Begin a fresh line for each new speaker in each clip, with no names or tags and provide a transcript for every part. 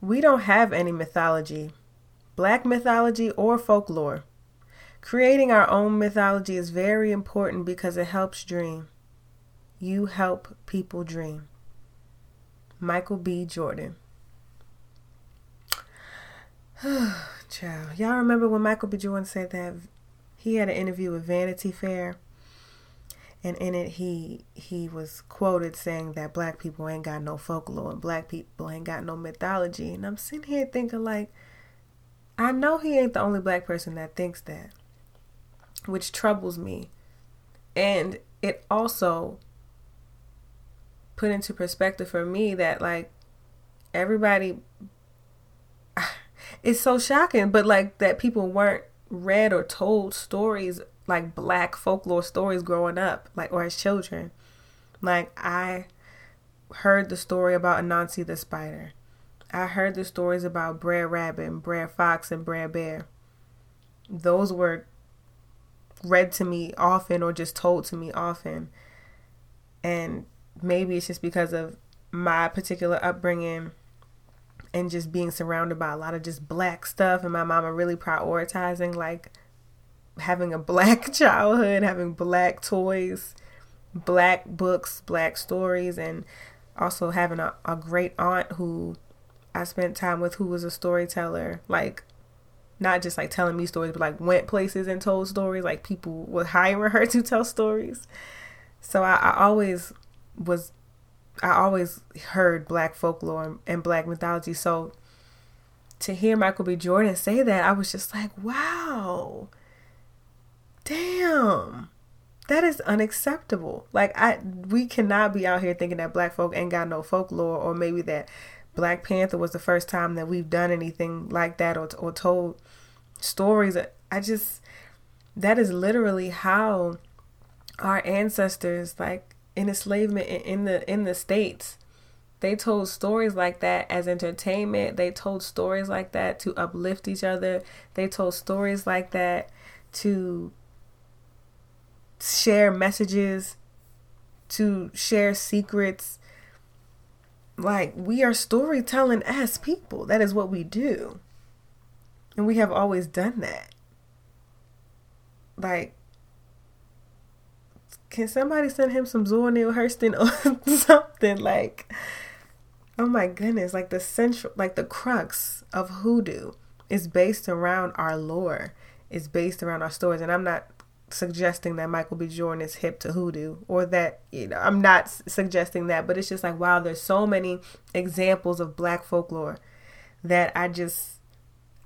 We don't have any mythology, black mythology or folklore. Creating our own mythology is very important because it helps dream. You help people dream. Michael B. Jordan. Child, y'all remember when Michael B. Jordan said that he had an interview with Vanity Fair, and in it he he was quoted saying that black people ain't got no folklore and black people ain't got no mythology, and I'm sitting here thinking like, I know he ain't the only black person that thinks that, which troubles me, and it also put into perspective for me that like everybody it's so shocking but like that people weren't read or told stories like black folklore stories growing up like or as children. Like i heard the story about anansi the spider. I heard the stories about brer rabbit and brer fox and brer bear. Those were read to me often or just told to me often. And maybe it's just because of my particular upbringing and just being surrounded by a lot of just black stuff and my mama really prioritizing like having a black childhood, having black toys, black books, black stories and also having a, a great aunt who I spent time with who was a storyteller, like not just like telling me stories, but like went places and told stories. Like people were hiring her to tell stories. So I, I always was I always heard black folklore and black mythology. So to hear Michael B. Jordan say that, I was just like, wow, damn, that is unacceptable. Like I, we cannot be out here thinking that black folk ain't got no folklore, or maybe that Black Panther was the first time that we've done anything like that, or or told stories. I just, that is literally how our ancestors like in enslavement in the in the states they told stories like that as entertainment they told stories like that to uplift each other they told stories like that to share messages to share secrets. Like we are storytelling as people. That is what we do. And we have always done that. Like can somebody send him some Zora Neale Hurston or something? Like oh my goodness. Like the central like the crux of hoodoo is based around our lore is based around our stories. And i'm not suggesting that michael b jordan is hip to hoodoo or that you know i'm not suggesting that but it's just like wow there's so many examples of black folklore that i just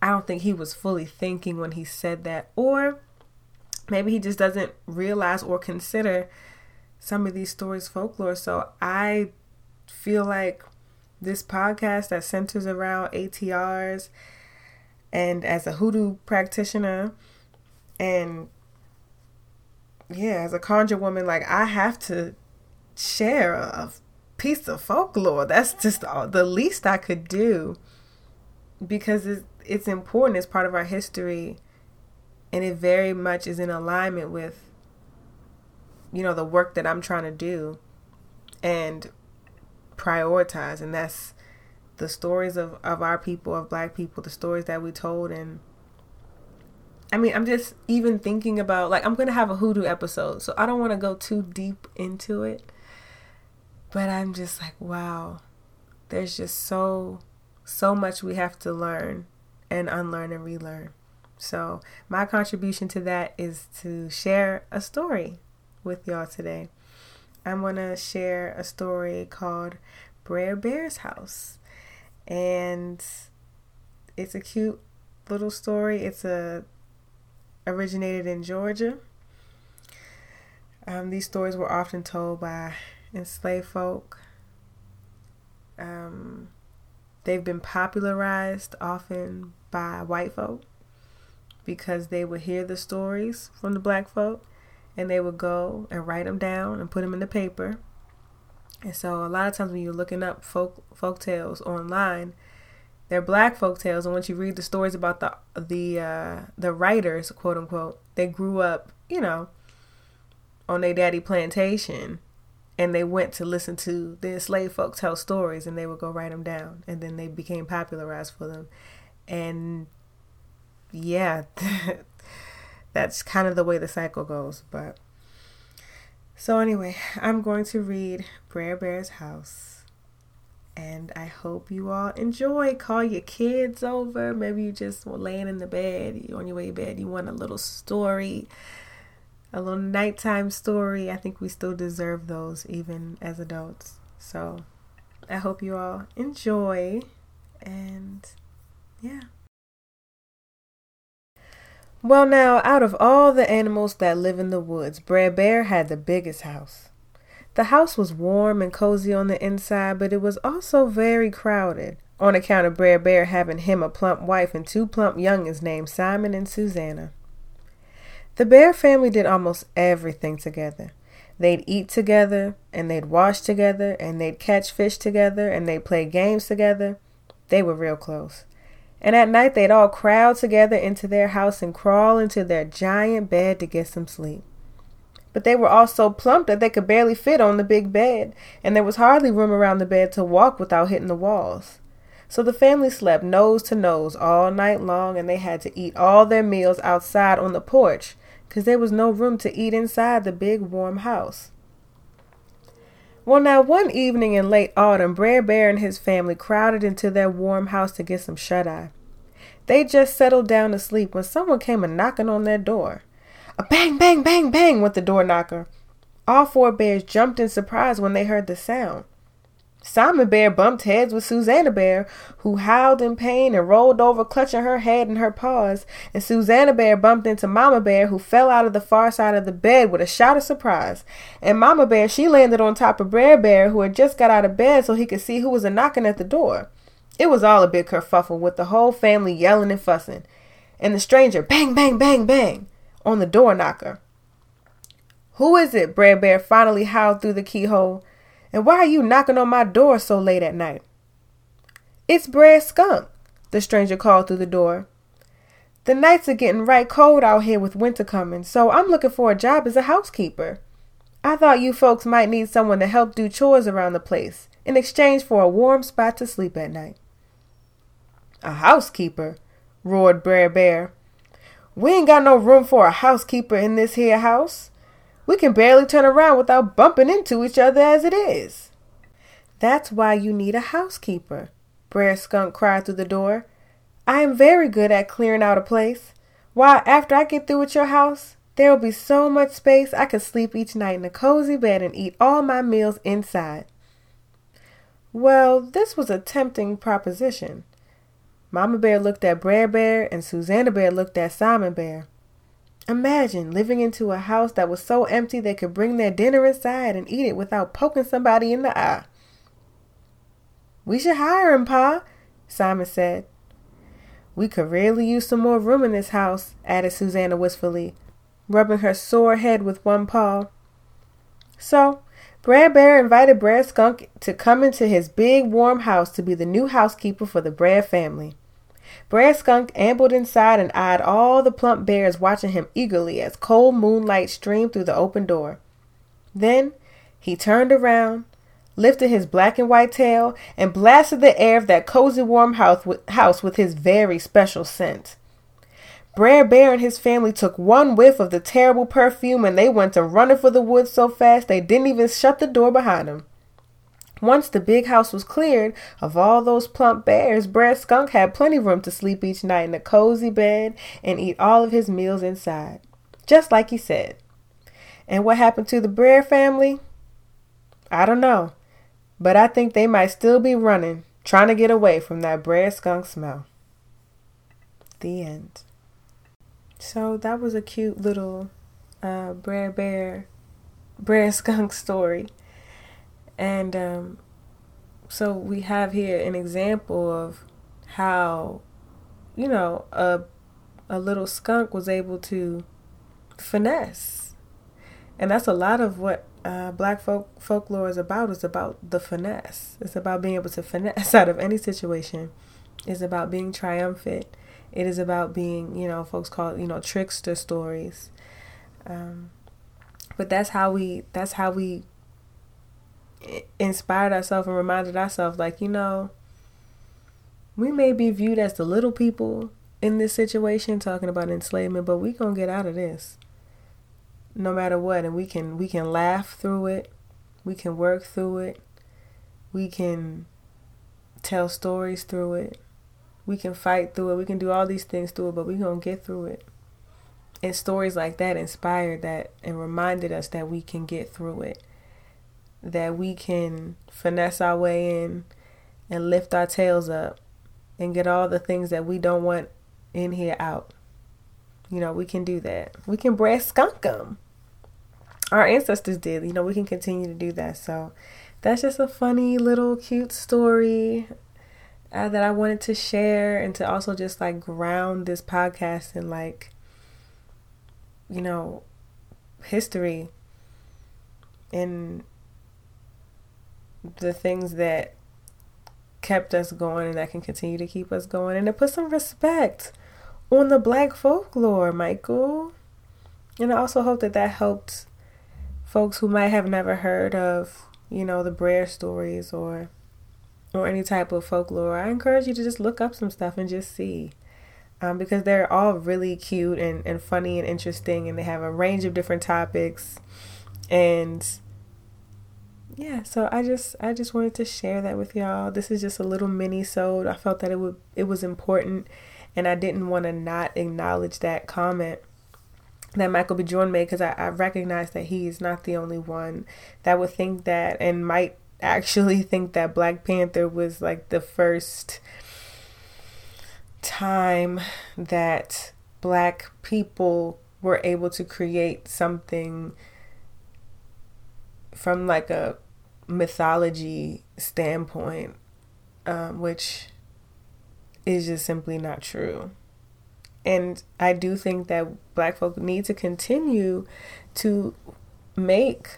i don't think he was fully thinking when he said that or maybe he just doesn't realize or consider some of these stories folklore. So I feel like this podcast that centers around ATRs and as a hoodoo practitioner and yeah, as a conjure woman, like I have to share a piece of folklore. That's just all, the least I could do because it's, it's important. It's part of our history and it very much is in alignment with you know the work that I'm trying to do and prioritize and that's the stories of, of our people of black people the stories that we told and I mean I'm just even thinking about like I'm gonna have a hoodoo episode so I don't want to go too deep into it but I'm just like wow there's just so so much we have to learn and unlearn and relearn so, my contribution to that is to share a story with y'all today. I'm to share a story called Brer Bear's House. And it's a cute little story. It's a originated in Georgia. Um, these stories were often told by enslaved folk. Um, they've been popularized often by white folk because they would hear the stories from the black folk and they would go and write them down and put them in the paper. And so a lot of times when you're looking up folk folk tales online, they're black folk tales and once you read the stories about the the uh, the writers, quote unquote, they grew up, you know, on their daddy plantation and they went to listen to the enslaved folks tell stories and they would go write them down and then they became popularized for them. And yeah that's kind of the way the cycle goes but so anyway i'm going to read brer bear's house and i hope you all enjoy call your kids over maybe you just laying in the bed you're on your way to bed you want a little story a little nighttime story. I think we still deserve those even as adults. So I hope you all enjoy and yeah. Well, now, out of all the animals that live in the woods, Brer Bear had the biggest house. The house was warm and cozy on the inside, but it was also very crowded on account of Brer Bear having him a plump wife and two plump youngins named Simon and Susanna. The Bear family did almost everything together. They'd eat together, and they'd wash together, and they'd catch fish together, and they'd play games together. They were real close. And at night, they'd all crowd together into their house and crawl into their giant bed to get some sleep. But they were all so plump that they could barely fit on the big bed, and there was hardly room around the bed to walk without hitting the walls. So the family slept nose to nose all night long, and they had to eat all their meals outside on the porch because there was no room to eat inside the big warm house. Well, now, one evening in late autumn, Brer Bear and his family crowded into their warm house to get some shut eye. They just settled down to sleep when someone came a knocking on their door. A bang, bang, bang, bang went the door knocker. All four bears jumped in surprise when they heard the sound. Simon Bear bumped heads with Susanna Bear, who howled in pain and rolled over, clutching her head in her paws. And Susanna Bear bumped into Mama Bear, who fell out of the far side of the bed with a shout of surprise. And Mama Bear, she landed on top of Brer Bear, who had just got out of bed so he could see who was a knocking at the door. It was all a big kerfuffle, with the whole family yelling and fussing. And the stranger, bang, bang, bang, bang, on the door knocker. Who is it? Brer Bear finally howled through the keyhole. And why are you knocking on my door so late at night? It's Brer Skunk, the stranger called through the door. The nights are getting right cold out here with winter coming, so I'm looking for a job as a housekeeper. I thought you folks might need someone to help do chores around the place in exchange for a warm spot to sleep at night. A housekeeper? roared Brer Bear. We ain't got no room for a housekeeper in this here house. We can barely turn around without bumping into each other as it is. That's why you need a housekeeper, Brer Skunk cried through the door. I am very good at clearing out a place. Why, after I get through with your house, there will be so much space I could sleep each night in a cozy bed and eat all my meals inside. Well, this was a tempting proposition. Mama Bear looked at Brer Bear and Susanna Bear looked at Simon Bear. Imagine living into a house that was so empty they could bring their dinner inside and eat it without poking somebody in the eye. We should hire him, Pa, Simon said. We could really use some more room in this house, added Susanna wistfully, rubbing her sore head with one paw. So, Brer Bear invited Brer Skunk to come into his big warm house to be the new housekeeper for the Brer family. Brer Skunk ambled inside and eyed all the plump bears watching him eagerly as cold moonlight streamed through the open door. Then he turned around, lifted his black and white tail, and blasted the air of that cozy warm house with, house with his very special scent. Brer Bear and his family took one whiff of the terrible perfume and they went to running for the woods so fast they didn't even shut the door behind them. Once the big house was cleared of all those plump bears, Brer Skunk had plenty of room to sleep each night in a cozy bed and eat all of his meals inside, just like he said. And what happened to the Brer family? I don't know, but I think they might still be running, trying to get away from that Brer Skunk smell. The end. So that was a cute little uh, Brer Bear, Brer Skunk story. And um, so we have here an example of how, you know, a, a little skunk was able to finesse. And that's a lot of what uh, black folk folklore is about. It's about the finesse. It's about being able to finesse out of any situation. It's about being triumphant. It is about being, you know, folks call it, you know, trickster stories. Um, but that's how we that's how we inspired ourselves and reminded ourselves, like, you know, we may be viewed as the little people in this situation talking about enslavement, but we gonna get out of this no matter what and we can we can laugh through it. We can work through it. We can tell stories through it. We can fight through it. We can do all these things through it but we're gonna get through it. And stories like that inspired that and reminded us that we can get through it that we can finesse our way in and lift our tails up and get all the things that we don't want in here out you know, we can do that. We can Brer Skunk them. Our ancestors did. You know, we can continue to do that. So that's just a funny little cute story uh, that I wanted to share and to also just like ground this podcast in like, you know, history and the things that kept us going and that can continue to keep us going and to put some respect on the black folklore, Michael. And I also hope that that helped folks who might have never heard of, you know, the Brer stories or or any type of folklore. I encourage you to just look up some stuff and just see. Um, because they're all really cute and, and funny and interesting and they have a range of different topics and yeah so i just i just wanted to share that with y'all this is just a little mini sode i felt that it would it was important and I didn't want to not acknowledge that comment that Michael B. Jordan made because I, I recognize that he is not the only one that would think that and might actually think that Black Panther was like the first time that black people were able to create something from like a mythology standpoint, um, which is just simply not true. And I do think that black folk need to continue to make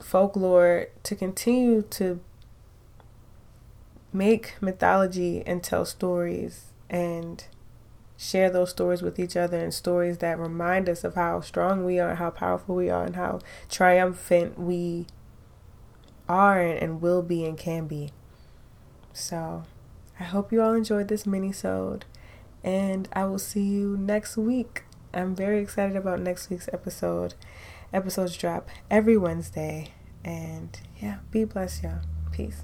folklore, to continue to make mythology and tell stories and share those stories with each other and stories that remind us of how strong we are, how powerful we are, and how triumphant we are and will be and can be. So I hope you all enjoyed this mini-sode and I will see you next week. I'm very excited about next week's episode. Episodes drop every Wednesday and yeah, be blessed y'all. Peace.